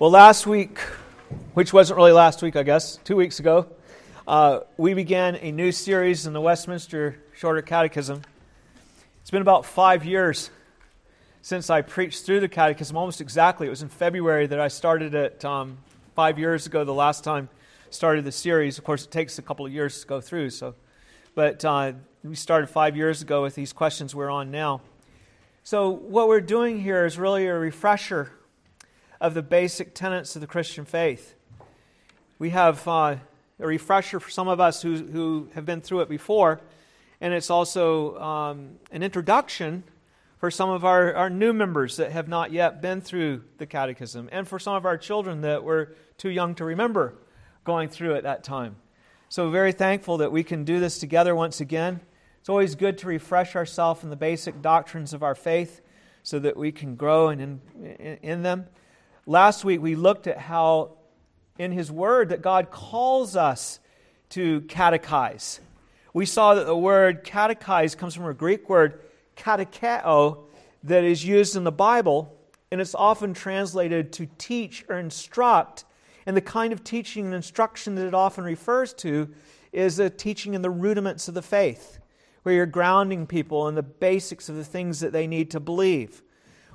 Well, last week, which wasn't really last week, I guess, two weeks ago, uh, we began a new series in the Westminster Shorter Catechism. It's been about five years since I preached through the Catechism, almost exactly. It was in February that I started it um, five years ago, the last time started the series. Of course, it takes a couple of years to go through, so. But uh, we started five years ago with these questions we're on now. So, what we're doing here is really a refresher of the basic tenets of the Christian faith. We have uh, a refresher for some of us who, who have been through it before, and it's also um, an introduction for some of our, our new members that have not yet been through the catechism, and for some of our children that were too young to remember going through at that time. So, very thankful that we can do this together once again. It's always good to refresh ourselves in the basic doctrines of our faith so that we can grow in, in, in them. Last week we looked at how in His Word that God calls us to catechize. We saw that the word catechize comes from a Greek word katecheo that is used in the Bible, and it's often translated to teach or instruct. And the kind of teaching and instruction that it often refers to is a teaching in the rudiments of the faith, where you're grounding people in the basics of the things that they need to believe.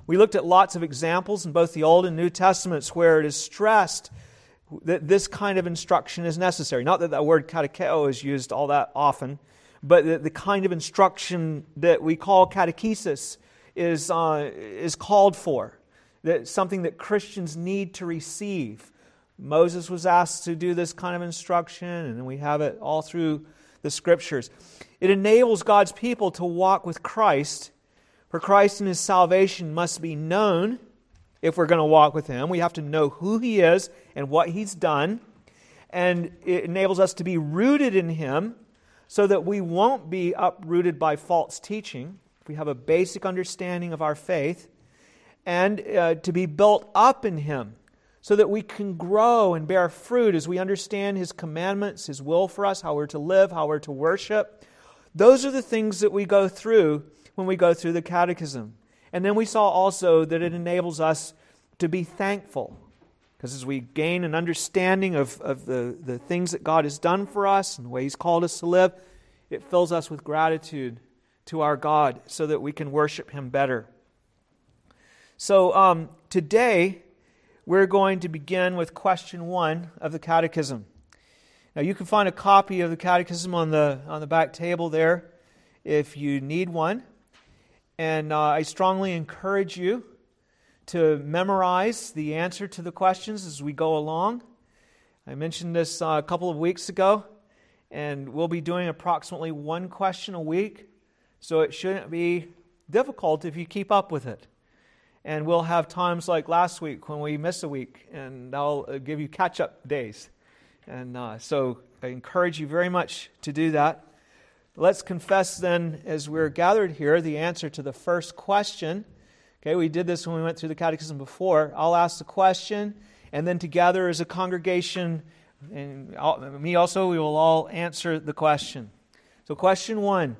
We looked at lots of examples in both the Old and New Testaments where it is stressed that this kind of instruction is necessary. Not that that word katecheo is used all that often, but that the kind of instruction that we call catechesis is, uh, is called for. That something that Christians need to receive. Moses was asked to do this kind of instruction, and we have it all through the scriptures. It enables God's people to walk with Christ for Christ and his salvation must be known if we're going to walk with him. We have to know who he is and what he's done. And it enables us to be rooted in him so that we won't be uprooted by false teaching. We have a basic understanding of our faith. And uh, to be built up in him so that we can grow and bear fruit as we understand his commandments, his will for us, how we're to live, how we're to worship. Those are the things that we go through when we go through the catechism. And then we saw also that it enables us to be thankful. Because as we gain an understanding of, of the, the things that God has done for us and the way He's called us to live, it fills us with gratitude to our God so that we can worship Him better. So um, today, we're going to begin with question one of the Catechism. Now, you can find a copy of the Catechism on the, on the back table there if you need one. And uh, I strongly encourage you to memorize the answer to the questions as we go along. I mentioned this uh, a couple of weeks ago, and we'll be doing approximately one question a week, so it shouldn't be difficult if you keep up with it. And we'll have times like last week when we miss a week, and I'll uh, give you catch up days. And uh, so I encourage you very much to do that. Let's confess then, as we're gathered here, the answer to the first question. Okay, we did this when we went through the catechism before. I'll ask the question, and then together as a congregation, and me also, we will all answer the question. So, question one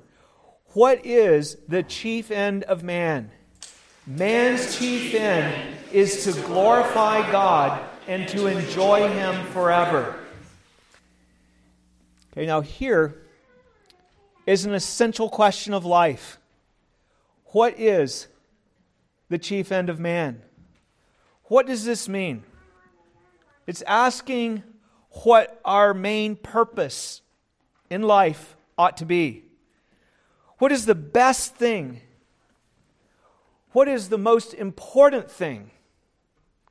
What is the chief end of man? Man's chief end is to glorify God and to enjoy Him forever. Okay, now here, is an essential question of life. What is the chief end of man? What does this mean? It's asking what our main purpose in life ought to be. What is the best thing? What is the most important thing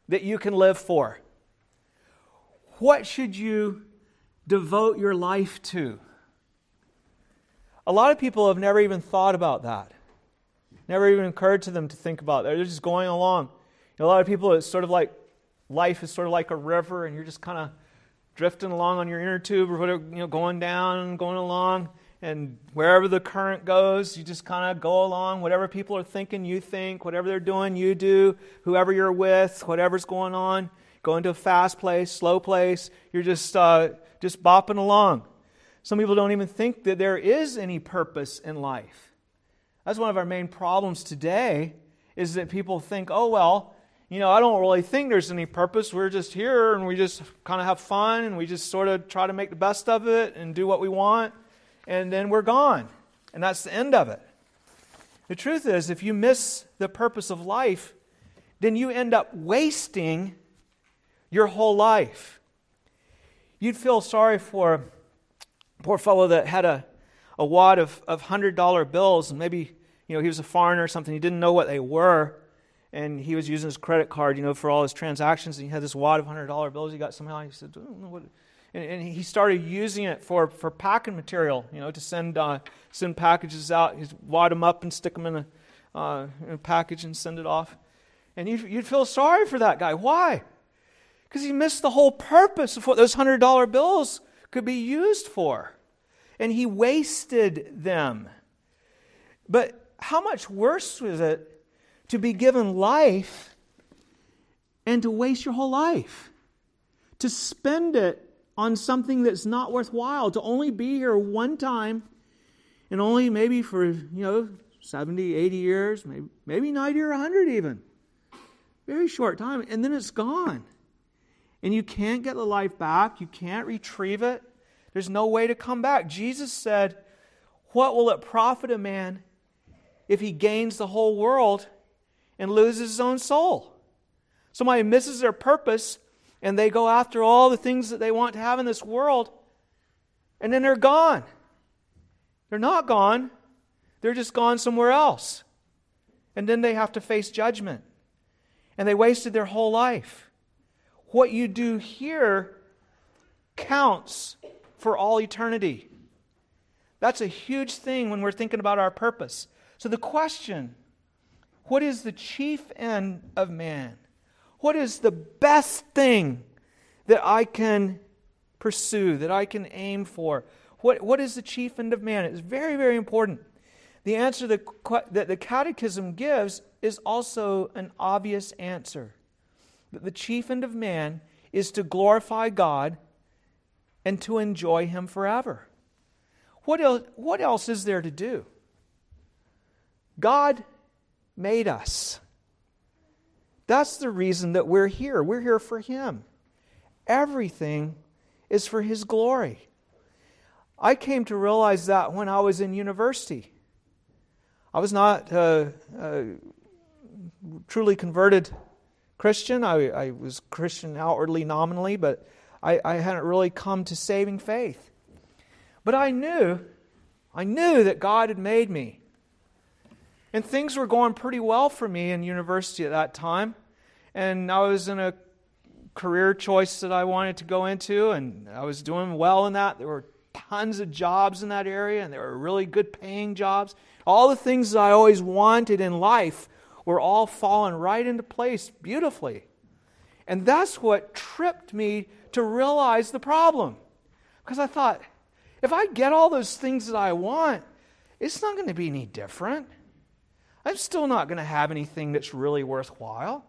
that you can live for? What should you devote your life to? A lot of people have never even thought about that. Never even occurred to them to think about that. They're just going along. You know, a lot of people, it's sort of like life is sort of like a river, and you're just kind of drifting along on your inner tube or whatever, you know, going down going along. And wherever the current goes, you just kind of go along. Whatever people are thinking, you think. Whatever they're doing, you do. Whoever you're with, whatever's going on, going to a fast place, slow place. You're just uh, just bopping along. Some people don't even think that there is any purpose in life. That's one of our main problems today is that people think, oh, well, you know, I don't really think there's any purpose. We're just here and we just kind of have fun and we just sort of try to make the best of it and do what we want, and then we're gone. And that's the end of it. The truth is, if you miss the purpose of life, then you end up wasting your whole life. You'd feel sorry for poor fellow that had a, a wad of, of $100 bills, and maybe you know, he was a foreigner or something. He didn't know what they were and he was using his credit card, you know, for all his transactions. And he had this wad of hundred dollar bills he got somehow. He said? And, and, he started using it for, for packing material, you know, to send uh, send packages out. He'd wad them up and stick them in a, uh, in a package and send it off. And you'd, you'd feel sorry for that guy. Why? Because he missed the whole purpose of what those hundred dollar bills could be used for, and he wasted them. But how much worse was it to be given life and to waste your whole life, to spend it on something that's not worthwhile, to only be here one time and only maybe for, you know, 70, 80 years, maybe, maybe 90 or 100 even. Very short time, and then it's gone. And you can't get the life back, you can't retrieve it. There's no way to come back. Jesus said, What will it profit a man if he gains the whole world and loses his own soul. Somebody misses their purpose and they go after all the things that they want to have in this world, and then they're gone. They're not gone, they're just gone somewhere else. And then they have to face judgment. And they wasted their whole life. What you do here counts for all eternity. That's a huge thing when we're thinking about our purpose. So the question what is the chief end of man? What is the best thing that I can pursue, that I can aim for? What, what is the chief end of man? It's very, very important. The answer that, that the Catechism gives is also an obvious answer. That the chief end of man is to glorify God and to enjoy Him forever. What else, what else is there to do? God made us. That's the reason that we're here. We're here for Him. Everything is for His glory. I came to realize that when I was in university. I was not a, a truly converted Christian. I, I, was Christian outwardly, nominally, but I, I hadn't really come to saving faith. But I knew, I knew that God had made me and things were going pretty well for me in university at that time. And I was in a career choice that I wanted to go into, and I was doing well in that. There were tons of jobs in that area, and there were really good paying jobs. All the things that I always wanted in life were all falling right into place beautifully. And that's what tripped me to realize the problem. Because I thought, if I get all those things that I want, it's not going to be any different. I'm still not going to have anything that's really worthwhile.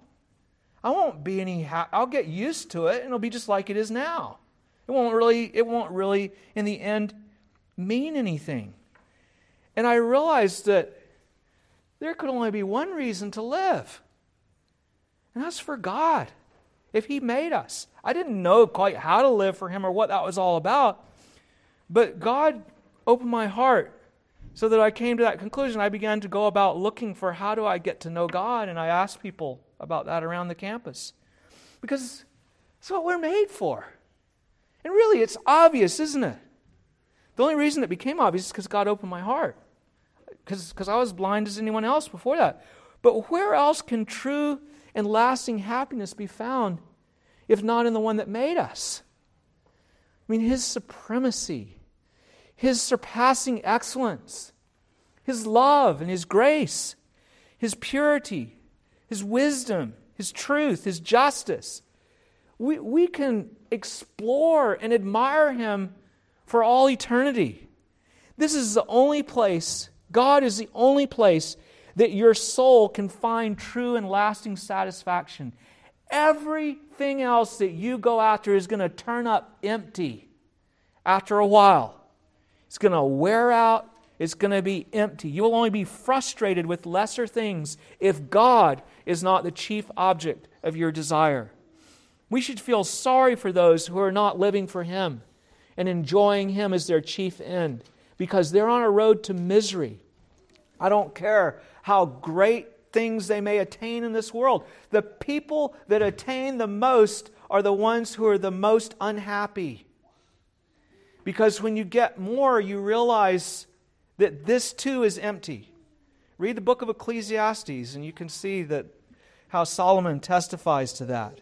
I won't be any ha- I'll get used to it and it'll be just like it is now. It won't really it won't really in the end mean anything. And I realized that there could only be one reason to live. And that's for God. If he made us. I didn't know quite how to live for him or what that was all about. But God opened my heart so that I came to that conclusion. I began to go about looking for how do I get to know God, and I asked people about that around the campus. Because that's what we're made for. And really, it's obvious, isn't it? The only reason it became obvious is because God opened my heart. Because I was blind as anyone else before that. But where else can true and lasting happiness be found if not in the one that made us? I mean, His supremacy his surpassing excellence, His love and His grace, His purity, His wisdom, His truth, His justice. We, we can explore and admire Him for all eternity. This is the only place, God is the only place that your soul can find true and lasting satisfaction. Everything else that you go after is going to turn up empty after a while. It's going to wear out It's going to be empty. You will only be frustrated with lesser things if God is not the chief object of your desire. We should feel sorry for those who are not living for Him and enjoying Him as their chief end because they're on a road to misery. I don't care how great things they may attain in this world. The people that attain the most are the ones who are the most unhappy. Because when you get more, you realize that this too is empty. Read the book of Ecclesiastes, and you can see that how Solomon testifies to that.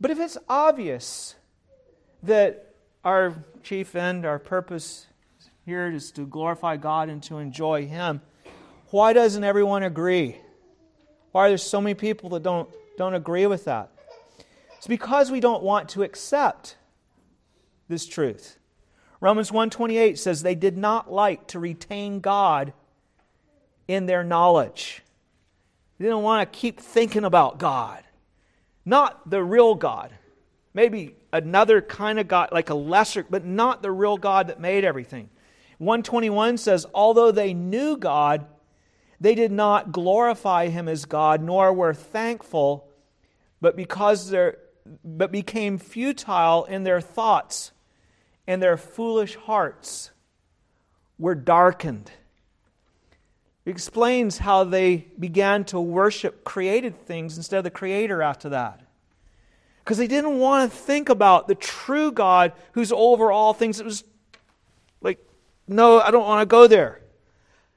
But if it's obvious that our chief end, our purpose here is to glorify God and to enjoy Him, why doesn't everyone agree? Why are there so many people that don't, don't agree with that? It's because we don't want to accept this truth. Romans 1:28 says they did not like to retain God in their knowledge. They didn't want to keep thinking about God. Not the real God. Maybe another kind of God, like a lesser, but not the real God that made everything. 121 says, although they knew God, they did not glorify him as God, nor were thankful, but because they're but became futile in their thoughts, and their foolish hearts were darkened. It explains how they began to worship created things instead of the Creator after that. Because they didn't want to think about the true God who's over all things. It was no, I don't want to go there.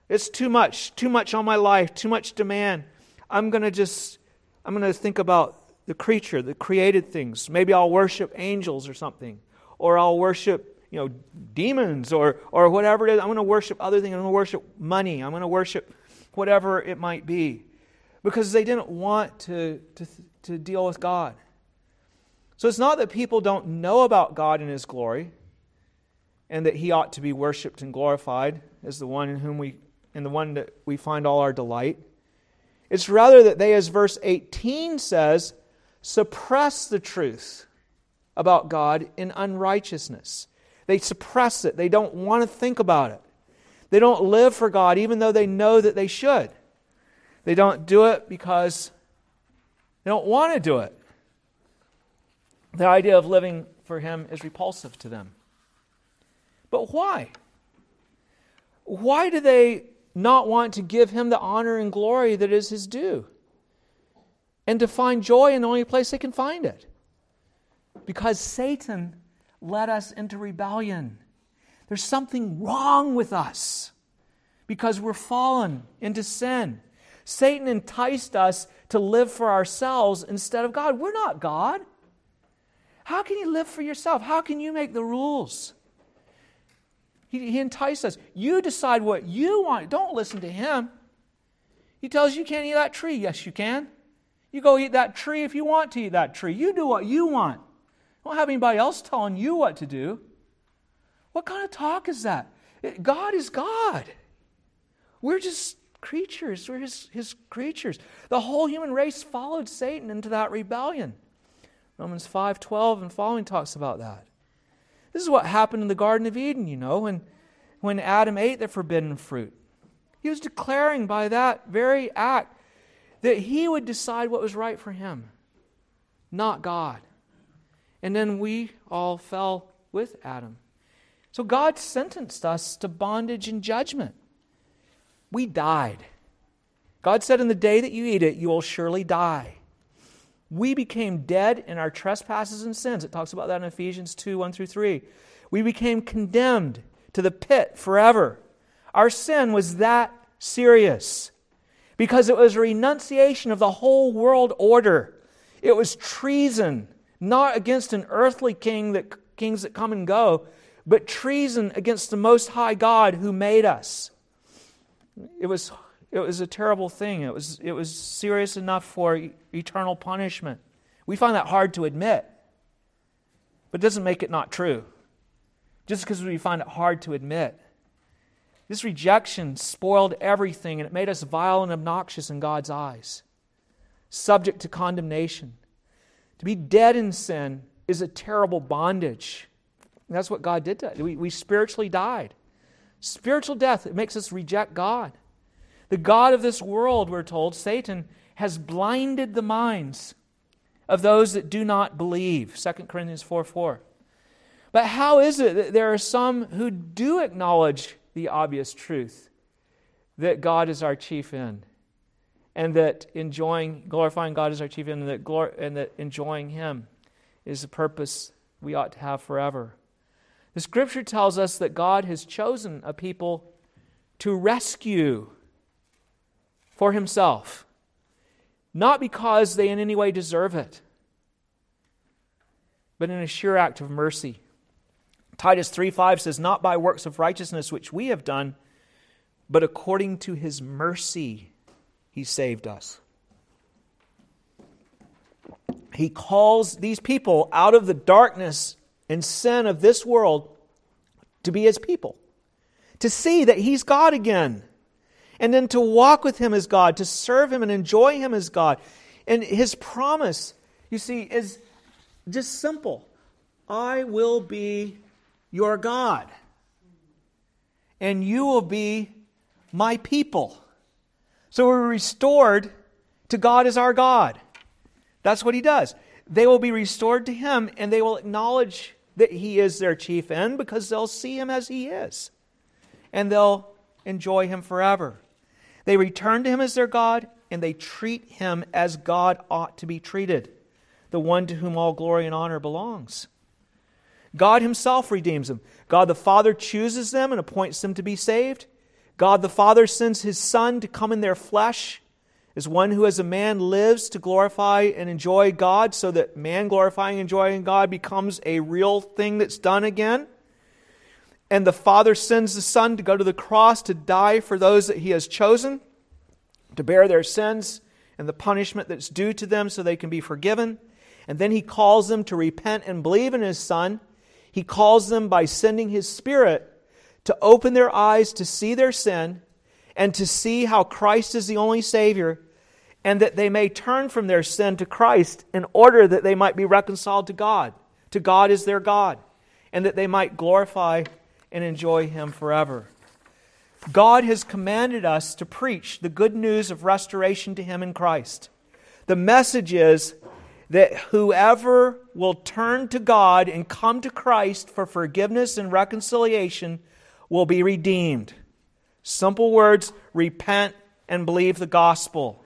It's too much, too much on my life, too much demand. I'm going to just, I'm going to think about the creature, the created things. Maybe I'll worship angels or something, or I'll worship you know demons or or whatever it is. I'm going to worship other things. I'm going to worship money. I'm going to worship whatever it might be, because they didn't want to to to deal with God. So it's not that people don't know about God and His glory, and that He ought to be worshipped and glorified as the one in whom we and the one that we find all our delight. It's rather that they, as verse 18 says, suppress the truth about God in unrighteousness. They suppress it, they don't want to think about it. They don't live for God even though they know that they should. They don't do it because they don't want to do it. The idea of living for Him is repulsive to them. But why? Why do they not want to give Him the honor and glory that is His due? and to find joy in the only place they can find it. Because Satan led us into rebellion. There's something wrong with us because we're fallen into sin. Satan enticed us to live for ourselves instead of God. We're not God. How can you live for yourself? How can you make the rules? He, he enticed us. You decide what you want. Don't listen to him. He tells you you can't eat that tree. Yes, you can. You go eat that tree if you want to eat that tree. You do what you want. Don't have anybody else telling you what to do. What kind of talk is that? God is God. We're just creatures. We're his, his creatures. The whole human race followed Satan into that rebellion. Romans 5:12 and following talks about that. This is what happened in the Garden of Eden, you know, when, when Adam ate the forbidden fruit. He was declaring by that very act that he would decide what was right for him, not God. And then we all fell with Adam. So God sentenced us to bondage and judgment. We died. God said, In the day that you eat it, you will surely die. We became dead in our trespasses and sins. It talks about that in Ephesians 2 1 through 3. We became condemned to the pit forever. Our sin was that serious because it was a renunciation of the whole world order. It was treason, not against an earthly king that kings that come and go, but treason against the most high God who made us. It was it was a terrible thing. It was it was serious enough for eternal punishment. We find that hard to admit. But it doesn't make it not true. Just because we find it hard to admit. This rejection spoiled everything and it made us vile and obnoxious in God's eyes, subject to condemnation. To be dead in sin is a terrible bondage. And that's what God did to us. We, we spiritually died. Spiritual death, it makes us reject God. The God of this world, we're told, Satan, has blinded the minds of those that do not believe. 2 Corinthians 4 4. But how is it that there are some who do acknowledge the obvious truth that God is our chief end? And that enjoying, glorifying God is our chief end, and that, glor- and that enjoying Him is the purpose we ought to have forever. The scripture tells us that God has chosen a people to rescue for himself, not because they in any way deserve it, but in a sure act of mercy. Titus 3:5 says, Not by works of righteousness which we have done, but according to his mercy he saved us. He calls these people out of the darkness and sin of this world to be his people, to see that he's God again, and then to walk with him as God, to serve him and enjoy him as God. And his promise, you see, is just simple I will be your God, and you will be my people. So we're restored to God as our God. That's what he does. They will be restored to him, and they will acknowledge that he is their chief end because they'll see him as he is, and they'll enjoy him forever. They return to him as their God, and they treat him as God ought to be treated, the one to whom all glory and honor belongs. God himself redeems them. God the Father chooses them and appoints them to be saved. God the Father sends his Son to come in their flesh as one who, as a man, lives to glorify and enjoy God, so that man glorifying and enjoying God becomes a real thing that's done again. And the Father sends the Son to go to the cross to die for those that He has chosen, to bear their sins and the punishment that's due to them so they can be forgiven. And then He calls them to repent and believe in His Son. He calls them by sending His Spirit to open their eyes to see their sin and to see how Christ is the only Savior and that they may turn from their sin to Christ in order that they might be reconciled to God, to God as their God, and that they might glorify and enjoy Him forever. God has commanded us to preach the good news of restoration to Him in Christ. The message is that whoever will turn to God and come to Christ for forgiveness and reconciliation will be redeemed. Simple words repent and believe the gospel.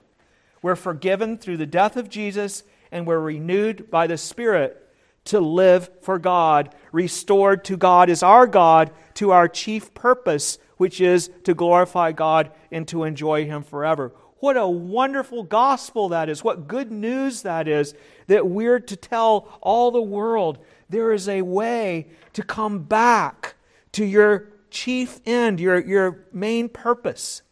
We're forgiven through the death of Jesus, and we're renewed by the Spirit to live for God, restored to God as our God, to our chief purpose, which is to glorify God and to enjoy Him forever. What a wonderful gospel that is. What good news that is that we're to tell all the world there is a way to come back to your chief end, your, your main purpose.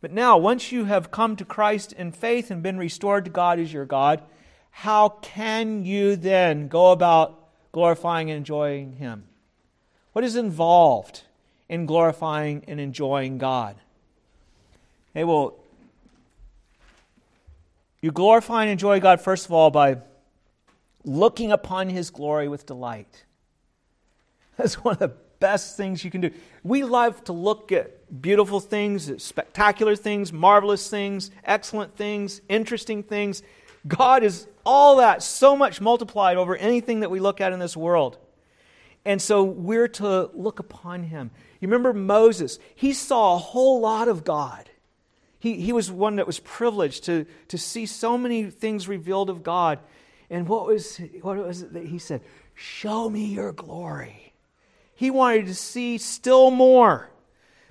But now, once you have come to Christ in faith and been restored to God as your God, how can you then go about glorifying and enjoying Him? What is involved in glorifying and enjoying God? Hey, well, you glorify and enjoy God, first of all, by looking upon His glory with delight. That's one of the best things you can do. We love to look at beautiful things, spectacular things, marvelous things, excellent things, interesting things. God is all that so much multiplied over anything that we look at in this world. And so we're to look upon him. You remember Moses? He saw a whole lot of God. He, he was one that was privileged to, to see so many things revealed of God. And what was, what was it that he said? Show me your glory. He wanted to see still more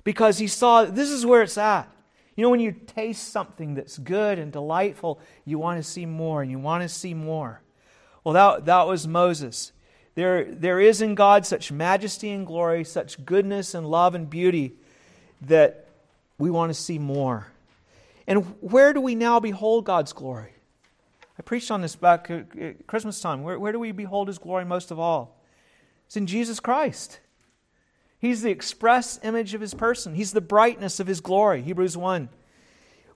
because he saw this is where it's at. You know, when you taste something that's good and delightful, you want to see more and you want to see more. Well, that, that was Moses. There, there is in God such majesty and glory, such goodness and love and beauty that we want to see more. And where do we now behold God's glory? I preached on this back at Christmas time. Where, where do we behold His glory most of all? It's in Jesus Christ. He's the express image of his person. He's the brightness of his glory. Hebrews 1.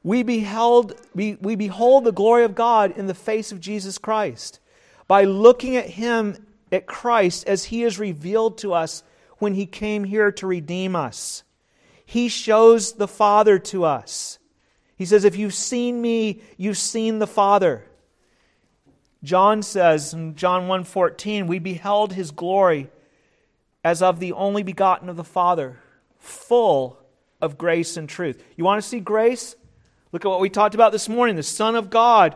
We beheld we, we behold the glory of God in the face of Jesus Christ. By looking at him at Christ as he is revealed to us, when he came here to redeem us. He shows the Father to us. He says, If you've seen me, you've seen the Father. John says in John 1:14, we beheld his glory as of the only begotten of the Father, full of grace and truth. You want to see grace? Look at what we talked about this morning, the Son of God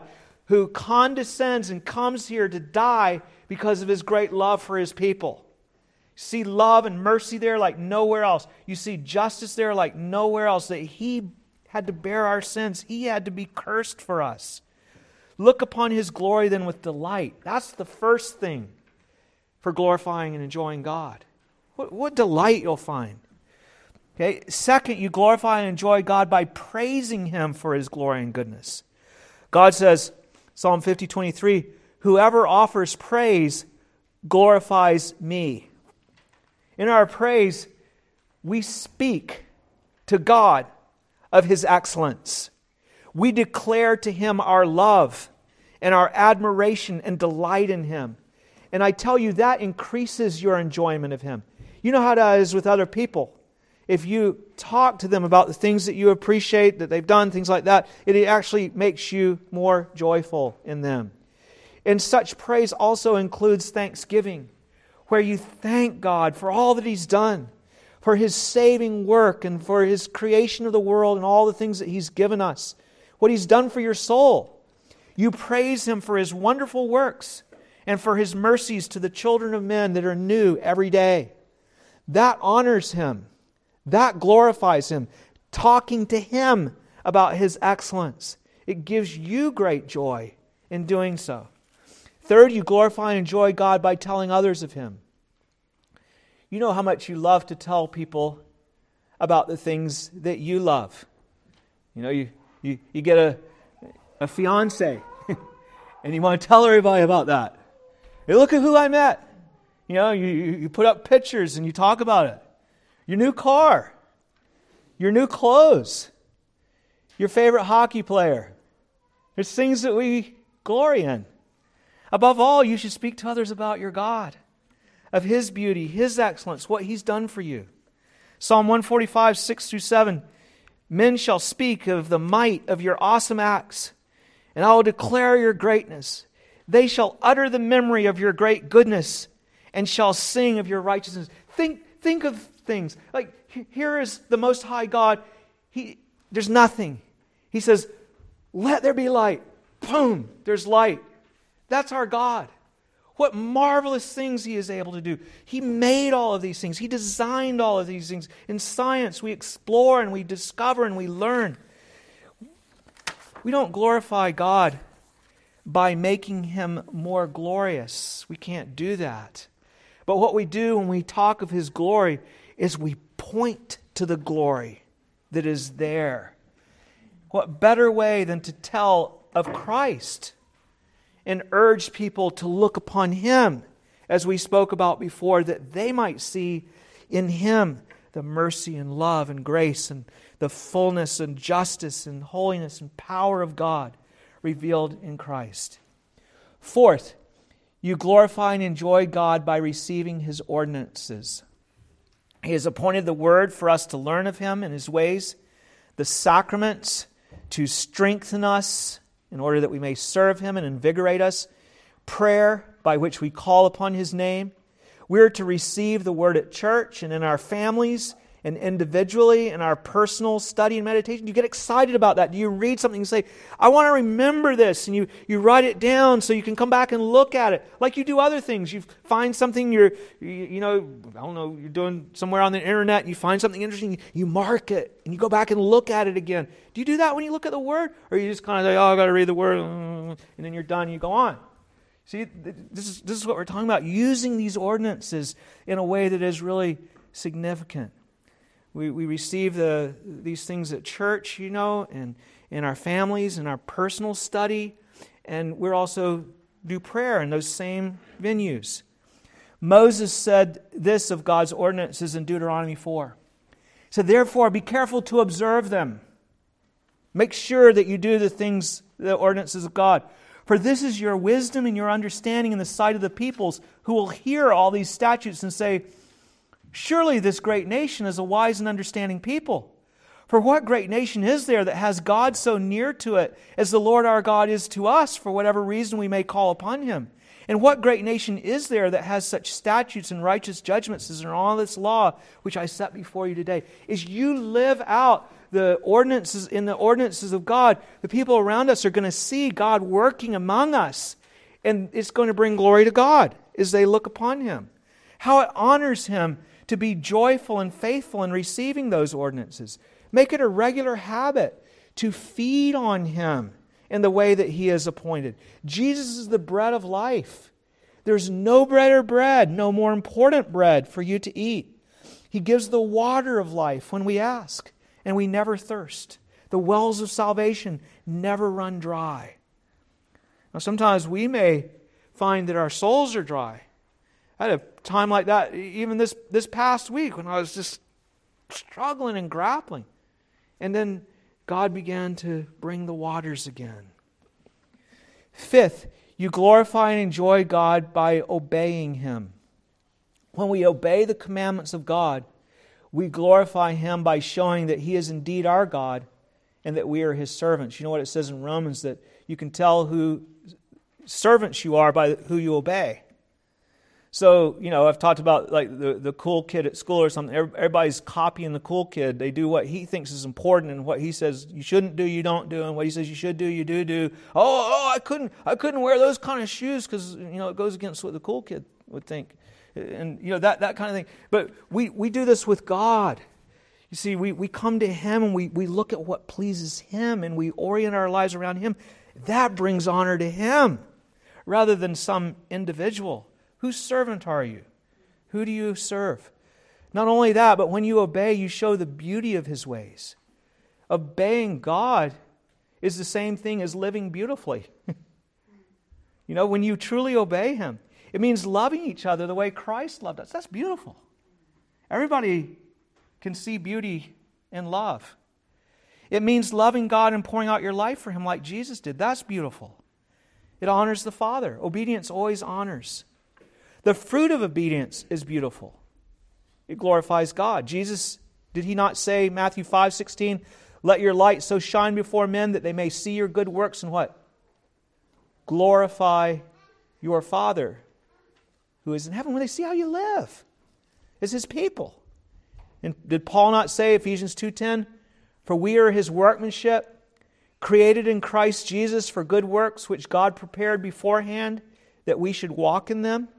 who condescends and comes here to die because of his great love for his people. See love and mercy there like nowhere else. You see justice there like nowhere else. That he had to bear our sins, he had to be cursed for us. Look upon his glory then with delight. That's the first thing for glorifying and enjoying God. What, what delight you'll find. Okay. Second, you glorify and enjoy God by praising him for his glory and goodness. God says, Psalm 50, 23, whoever offers praise glorifies me. In our praise, we speak to God of his excellence. We declare to him our love and our admiration and delight in him. And I tell you, that increases your enjoyment of him. You know how that is with other people. If you talk to them about the things that you appreciate, that they've done, things like that, it actually makes you more joyful in them. And such praise also includes thanksgiving, where you thank God for all that He's done, for His saving work, and for His creation of the world and all the things that He's given us what He's done for your soul. You praise Him for His wonderful works and for His mercies to the children of men that are new every day. That honors Him, that glorifies Him. Talking to Him about His excellence, it gives you great joy in doing so. Third, you glorify and enjoy God by telling others of Him. You know how much you love to tell people about the things that you love. You know, you, you, you get a, a fiance and you want to tell everybody about that. Hey, look at who I met. You know, you, you put up pictures and you talk about it. Your new car, your new clothes, your favorite hockey player. There's things that we glory in. Above all, you should speak to others about your God, of His beauty, His excellence, what He's done for you. Psalm 145, 6 through 7 Men shall speak of the might of your awesome acts, and I will declare your greatness. They shall utter the memory of your great goodness and shall sing of your righteousness. Think, think of things. Like, here is the Most High God. He, there's nothing. He says, Let there be light. Boom, there's light. That's our God. What marvelous things he is able to do. He made all of these things, he designed all of these things. In science, we explore and we discover and we learn. We don't glorify God by making him more glorious. We can't do that. But what we do when we talk of his glory is we point to the glory that is there. What better way than to tell of Christ? and urge people to look upon him, as we spoke about before, that they might see in him the mercy and love and grace and the fullness and justice and holiness and power of God revealed in Christ. Fourth, you glorify and enjoy God by receiving his ordinances. He has appointed the word for us to learn of him and his ways, the sacraments to strengthen us in order that we may serve him and invigorate us, prayer by which we call upon his name. We're to receive the word at church and in our families and individually in our personal study and meditation. You get excited about that. Do you read something and say, I want to remember this? And you, you write it down so you can come back and look at it like you do other things. You find something you're, you, you know, I don't know, you're doing somewhere on the internet and you find something interesting, you mark it and you go back and look at it again. Do you do that when you look at the Word? Or you just kind of say, oh, i got to read the Word, and then you're done you go on? See, this is, this is what we're talking about using these ordinances in a way that is really significant. We, we receive the, these things at church, you know, and in our families, in our personal study, and we're also do prayer in those same venues. Moses said this of God's ordinances in Deuteronomy 4. He said, Therefore, be careful to observe them. Make sure that you do the things, the ordinances of God. For this is your wisdom and your understanding in the sight of the peoples who will hear all these statutes and say, Surely this great nation is a wise and understanding people. For what great nation is there that has God so near to it as the Lord our God is to us, for whatever reason we may call upon him? And what great nation is there that has such statutes and righteous judgments as in all this law which I set before you today? Is you live out the ordinances in the ordinances of God, the people around us are going to see God working among us, and it's going to bring glory to God as they look upon Him. How it honors Him to be joyful and faithful in receiving those ordinances. Make it a regular habit to feed on Him in the way that He has appointed. Jesus is the bread of life. There's no better bread, no more important bread for you to eat. He gives the water of life when we ask, and we never thirst. The wells of salvation never run dry. Now, sometimes we may find that our souls are dry. I had a time like that even this, this past week when I was just struggling and grappling. And then God began to bring the waters again. Fifth, you glorify and enjoy God by obeying Him. When we obey the commandments of God, we glorify Him by showing that He is indeed our God and that we are His servants. You know what it says in Romans that you can tell who servants you are by who you obey. So, you know, I've talked about like the, the cool kid at school or something. Everybody's copying the cool kid. They do what he thinks is important and what he says you shouldn't do, you don't do, and what he says you should do, you do do. Oh, oh, I couldn't, I couldn't wear those kind of shoes because you know it goes against what the cool kid would think, and you know that that kind of thing. But we we do this with God. You see, we, we come to Him and we, we look at what pleases Him and we orient our lives around Him. That brings honor to Him rather than some individual. Whose servant are you? Who do you serve? Not only that, but when you obey, you show the beauty of his ways. Obeying God is the same thing as living beautifully. you know, when you truly obey him, it means loving each other the way Christ loved us. That's beautiful. Everybody can see beauty in love. It means loving God and pouring out your life for him like Jesus did. That's beautiful. It honors the Father. Obedience always honors. The fruit of obedience is beautiful. It glorifies God. Jesus, did he not say, Matthew 5 16, let your light so shine before men that they may see your good works and what? Glorify your Father who is in heaven when they see how you live as his people. And did Paul not say, Ephesians 2:10, for we are his workmanship, created in Christ Jesus for good works which God prepared beforehand that we should walk in them?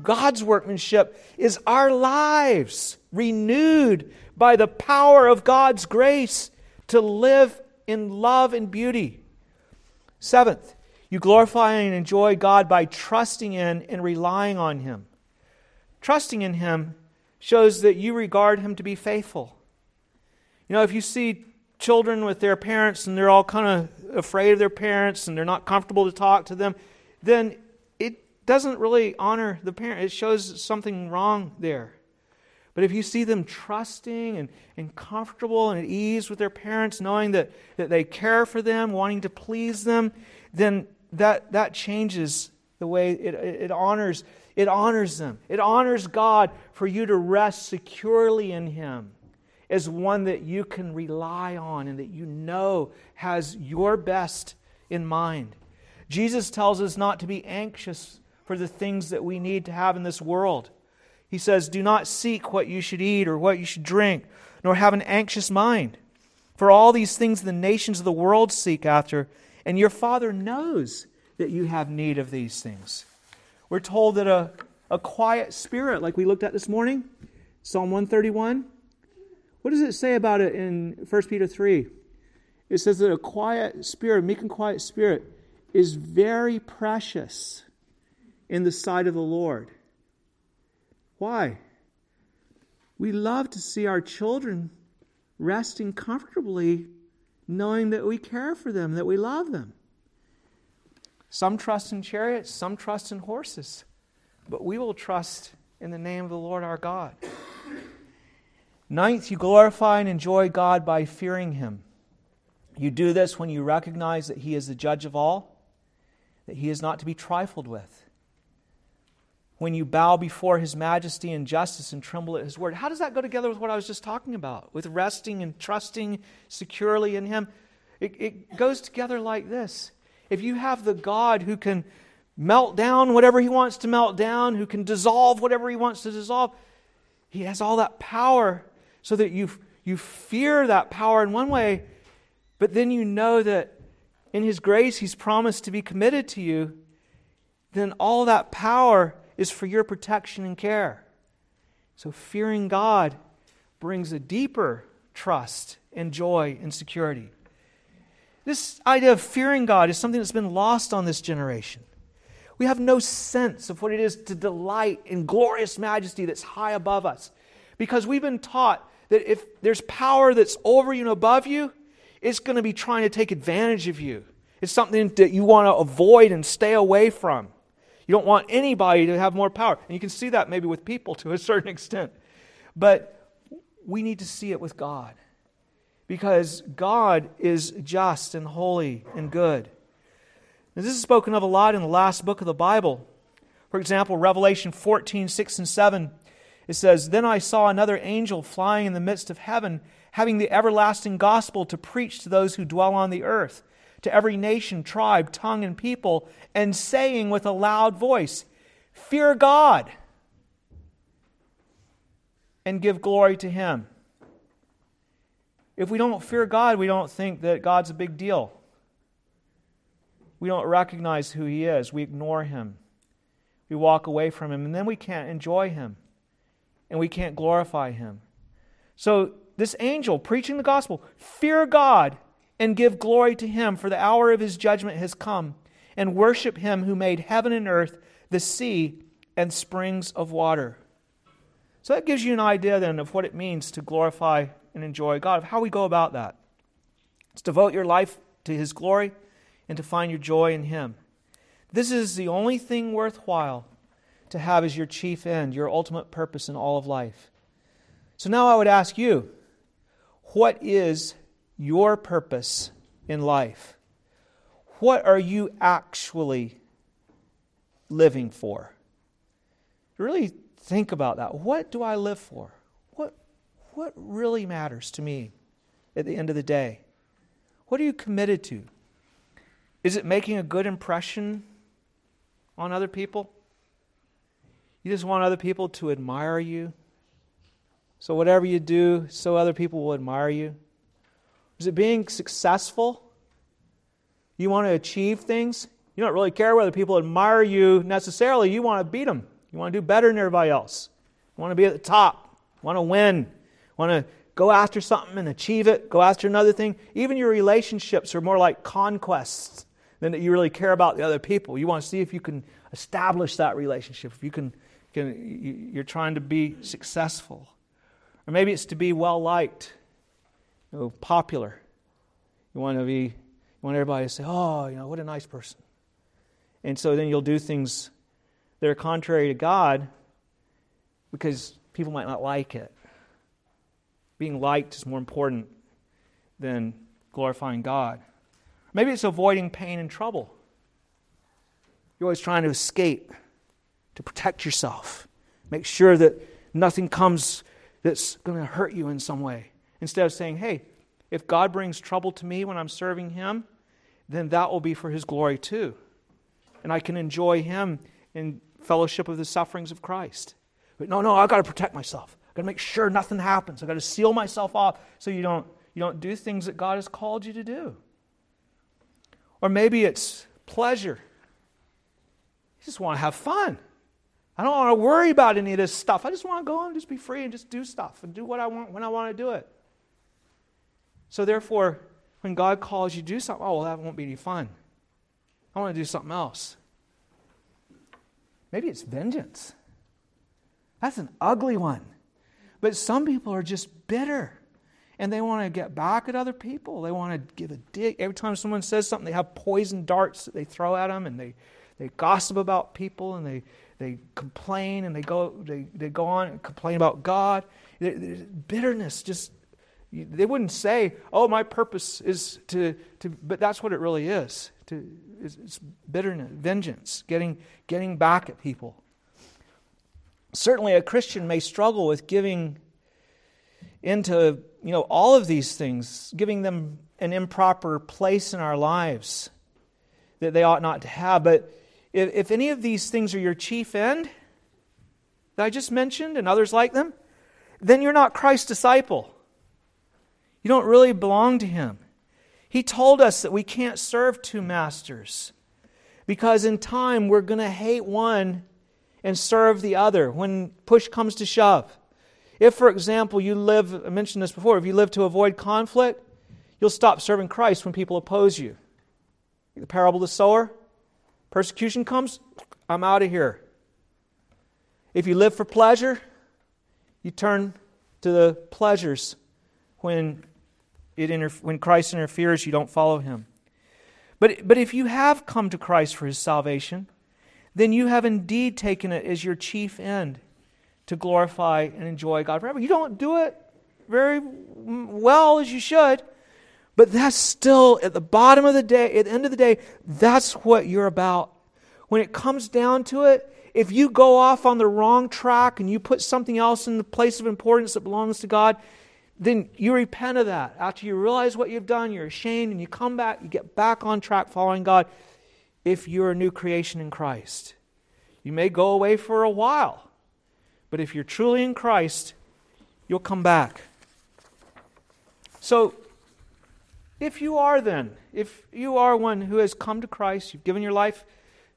God's workmanship is our lives renewed by the power of God's grace to live in love and beauty. Seventh, you glorify and enjoy God by trusting in and relying on Him. Trusting in Him shows that you regard Him to be faithful. You know, if you see children with their parents and they're all kind of afraid of their parents and they're not comfortable to talk to them, then doesn't really honor the parent. It shows something wrong there. But if you see them trusting and, and comfortable and at ease with their parents, knowing that, that they care for them, wanting to please them, then that, that changes the way it, it, honors it honors them. It honors God for you to rest securely in Him as one that you can rely on and that you know has your best in mind. Jesus tells us not to be anxious for the things that we need to have in this world. He says, Do not seek what you should eat or what you should drink, nor have an anxious mind. For all these things the nations of the world seek after, and your Father knows that you have need of these things. We're told that a, a quiet spirit, like we looked at this morning, Psalm 131, what does it say about it in 1 Peter 3? It says that a quiet spirit, meek and quiet spirit, is very precious in the sight of the Lord. Why? We love to see our children resting comfortably, knowing that we care for them, that we love them. Some trust in chariots, some trust in horses, but we will trust in the name of the Lord our God. Ninth, you glorify and enjoy God by fearing Him. You do this when you recognize that He is the judge of all, that He is not to be trifled with. When you bow before his majesty and justice and tremble at his word. How does that go together with what I was just talking about? With resting and trusting securely in him? It, it goes together like this. If you have the God who can melt down whatever he wants to melt down, who can dissolve whatever he wants to dissolve, he has all that power so that you, you fear that power in one way, but then you know that in his grace he's promised to be committed to you. Then all that power is for your protection and care. So, fearing God brings a deeper trust and joy and security. This idea of fearing God is something that's been lost on this generation. We have no sense of what it is to delight in glorious majesty that's high above us because we've been taught that if there's power that's over you and above you, it's going to be trying to take advantage of you. It's something that you want to avoid and stay away from. You don't want anybody to have more power. And you can see that maybe with people to a certain extent. But we need to see it with God because God is just and holy and good. Now, this is spoken of a lot in the last book of the Bible. For example, Revelation 14, 6 and 7. It says, Then I saw another angel flying in the midst of heaven, having the everlasting gospel to preach to those who dwell on the earth to every nation, tribe, tongue, and people, and saying with a loud voice, Fear God and give glory to Him. If we don't fear God, we don't think that God's a big deal. We don't recognize who He is. We ignore Him. We walk away from Him, and then we can't enjoy Him and we can't glorify Him. So, this angel preaching the gospel, fear God and give glory to him, for the hour of his judgment has come, and worship him who made heaven and earth, the sea, and springs of water. So that gives you an idea then of what it means to glorify and enjoy God, of how we go about that. It's devote your life to his glory and to find your joy in him. This is the only thing worthwhile to have as your chief end, your ultimate purpose in all of life. So now I would ask you, what is your purpose in life. What are you actually living for? Really think about that. What do I live for? What, what really matters to me at the end of the day? What are you committed to? Is it making a good impression on other people? You just want other people to admire you? So, whatever you do, so other people will admire you? Is it being successful? You want to achieve things? You don't really care whether people admire you necessarily. You want to beat them. You want to do better than everybody else. You want to be at the top. You want to win. You want to go after something and achieve it. Go after another thing. Even your relationships are more like conquests than that you really care about the other people. You want to see if you can establish that relationship. If you can, can you're trying to be successful. Or maybe it's to be well liked you know, popular. You want to be, you want everybody to say, oh, you know, what a nice person. And so then you'll do things that are contrary to God because people might not like it. Being liked is more important than glorifying God. Maybe it's avoiding pain and trouble. You're always trying to escape, to protect yourself. Make sure that nothing comes that's going to hurt you in some way. Instead of saying, hey, if God brings trouble to me when I'm serving Him, then that will be for His glory too. And I can enjoy Him in fellowship of the sufferings of Christ. But no, no, I've got to protect myself. I've got to make sure nothing happens. I've got to seal myself off so you don't, you don't do things that God has called you to do. Or maybe it's pleasure. You just want to have fun. I don't want to worry about any of this stuff. I just want to go and just be free and just do stuff and do what I want when I want to do it. So, therefore, when God calls you to do something, oh, well, that won't be any fun. I want to do something else. Maybe it's vengeance. That's an ugly one. But some people are just bitter and they want to get back at other people. They want to give a dig. Every time someone says something, they have poison darts that they throw at them and they, they gossip about people and they, they complain and they go, they, they go on and complain about God. Bitterness just they wouldn't say, "Oh, my purpose is to," to but that's what it really is. To, it's, bitterness, vengeance, getting, getting back at people. Certainly, a Christian may struggle with giving into you know all of these things, giving them an improper place in our lives that they ought not to have. But if, if any of these things are your chief end that I just mentioned and others like them, then you're not Christ's disciple. You don't really belong to Him. He told us that we can't serve two masters because in time we're going to hate one and serve the other when push comes to shove. If, for example, you live, I mentioned this before, if you live to avoid conflict, you'll stop serving Christ when people oppose you. The parable of the sower persecution comes, I'm out of here. If you live for pleasure, you turn to the pleasures when, it when Christ interferes, you don't follow him. But, but if you have come to Christ for his salvation, then you have indeed taken it as your chief end to glorify and enjoy God forever. You don't do it very well as you should, but that's still at the bottom of the day, at the end of the day, that's what you're about. When it comes down to it, if you go off on the wrong track and you put something else in the place of importance that belongs to God, then you repent of that. After you realize what you've done, you're ashamed, and you come back, you get back on track following God if you're a new creation in Christ. You may go away for a while, but if you're truly in Christ, you'll come back. So, if you are then, if you are one who has come to Christ, you've given your life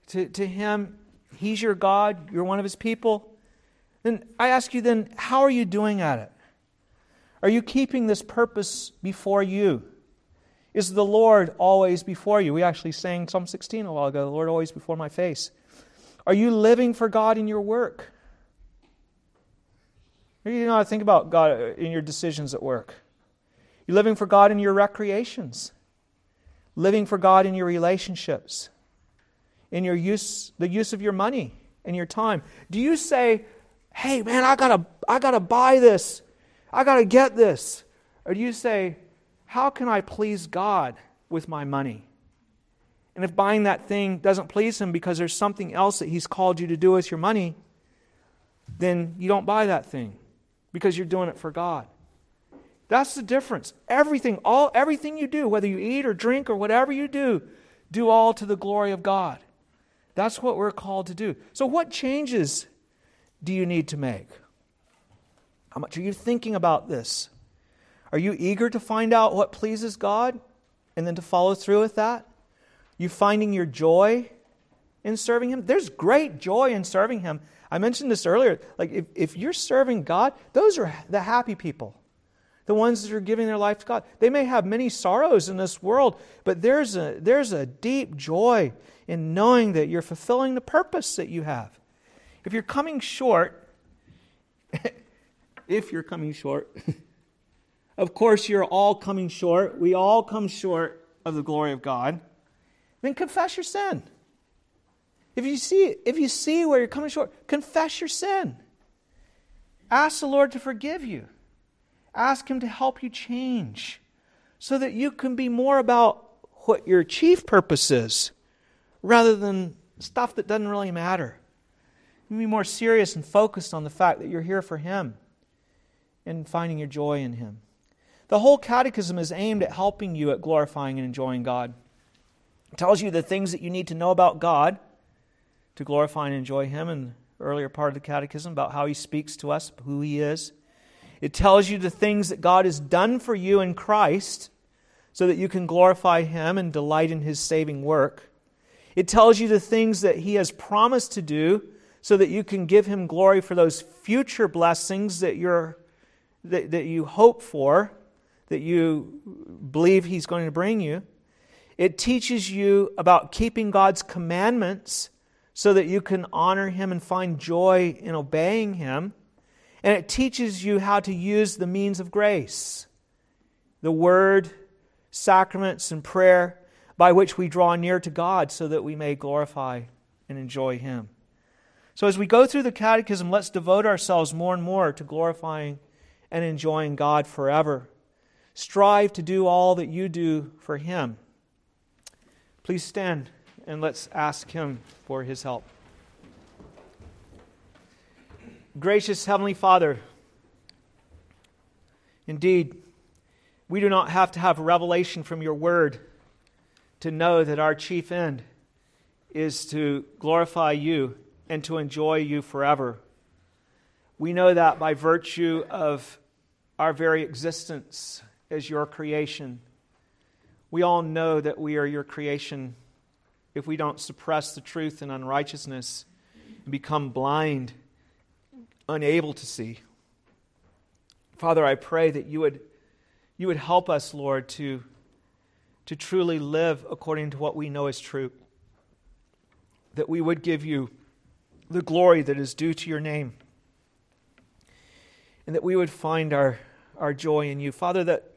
to, to Him, He's your God, you're one of His people, then I ask you then, how are you doing at it? Are you keeping this purpose before you? Is the Lord always before you? We actually sang Psalm 16 a while ago, the Lord always before my face. Are you living for God in your work? You know, think about God in your decisions at work. You living for God in your recreations, living for God in your relationships, in your use, the use of your money and your time. Do you say, "Hey, man, I gotta, I gotta buy this, I gotta get this," or do you say, how can I please God with my money? And if buying that thing doesn't please Him because there's something else that He's called you to do with your money, then you don't buy that thing because you're doing it for God. That's the difference. Everything, all everything you do, whether you eat or drink or whatever you do, do all to the glory of God. That's what we're called to do. So what changes do you need to make? How much are you thinking about this? Are you eager to find out what pleases God and then to follow through with that? You finding your joy in serving Him? There's great joy in serving Him. I mentioned this earlier. Like, if, if you're serving God, those are the happy people, the ones that are giving their life to God. They may have many sorrows in this world, but there's a, there's a deep joy in knowing that you're fulfilling the purpose that you have. If you're coming short, if you're coming short, of course you're all coming short. We all come short of the glory of God. Then confess your sin. If you see if you see where you're coming short, confess your sin. Ask the Lord to forgive you. Ask him to help you change so that you can be more about what your chief purpose is rather than stuff that doesn't really matter. You be more serious and focused on the fact that you're here for him and finding your joy in him. The whole catechism is aimed at helping you at glorifying and enjoying God. It tells you the things that you need to know about God to glorify and enjoy Him in the earlier part of the catechism about how He speaks to us, who He is. It tells you the things that God has done for you in Christ so that you can glorify Him and delight in His saving work. It tells you the things that He has promised to do so that you can give Him glory for those future blessings that, you're, that, that you hope for that you believe He's going to bring you. It teaches you about keeping God's commandments so that you can honor Him and find joy in obeying Him. And it teaches you how to use the means of grace the Word, sacraments, and prayer by which we draw near to God so that we may glorify and enjoy Him. So, as we go through the Catechism, let's devote ourselves more and more to glorifying and enjoying God forever. Strive to do all that you do for Him. Please stand and let's ask Him for His help. Gracious Heavenly Father, indeed, we do not have to have revelation from your word to know that our chief end is to glorify you and to enjoy you forever. We know that by virtue of our very existence as your creation. We all know that we are your creation if we don't suppress the truth in unrighteousness and become blind, unable to see. Father, I pray that you would, you would help us, Lord, to, to truly live according to what we know is true. That we would give you the glory that is due to your name. And that we would find our, our joy in you. Father, that,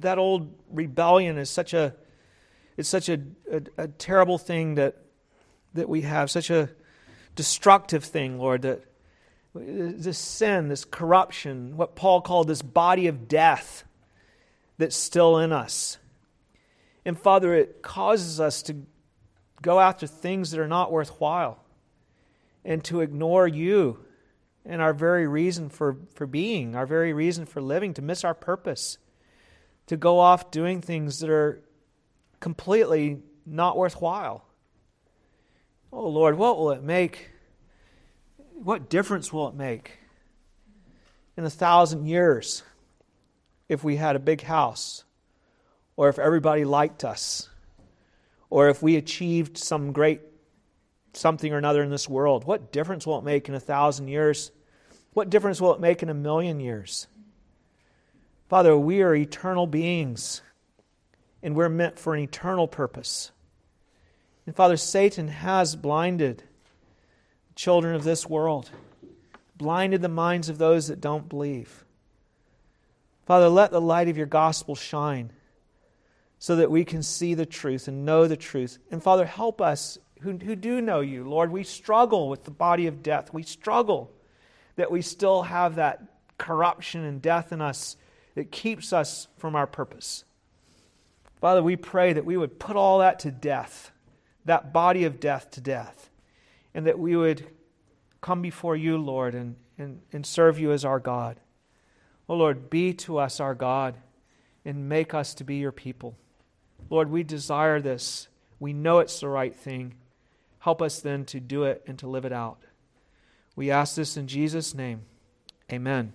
that old rebellion is such a it's such a, a, a terrible thing that that we have, such a destructive thing, Lord, that this sin, this corruption, what Paul called this body of death that's still in us. And Father, it causes us to go after things that are not worthwhile and to ignore you and our very reason for, for being, our very reason for living, to miss our purpose, to go off doing things that are completely not worthwhile. Oh Lord, what will it make? What difference will it make in a thousand years if we had a big house, or if everybody liked us, or if we achieved some great something or another in this world? What difference will it make in a thousand years? What difference will it make in a million years? Father, we are eternal beings, and we're meant for an eternal purpose. And Father, Satan has blinded the children of this world, blinded the minds of those that don't believe. Father, let the light of your gospel shine so that we can see the truth and know the truth. And Father, help us who, who do know you, Lord, we struggle with the body of death. We struggle that we still have that corruption and death in us that keeps us from our purpose. Father, we pray that we would put all that to death, that body of death to death, and that we would come before you, Lord, and, and, and serve you as our God. Oh, Lord, be to us our God and make us to be your people. Lord, we desire this. We know it's the right thing. Help us then to do it and to live it out. We ask this in Jesus' name. Amen.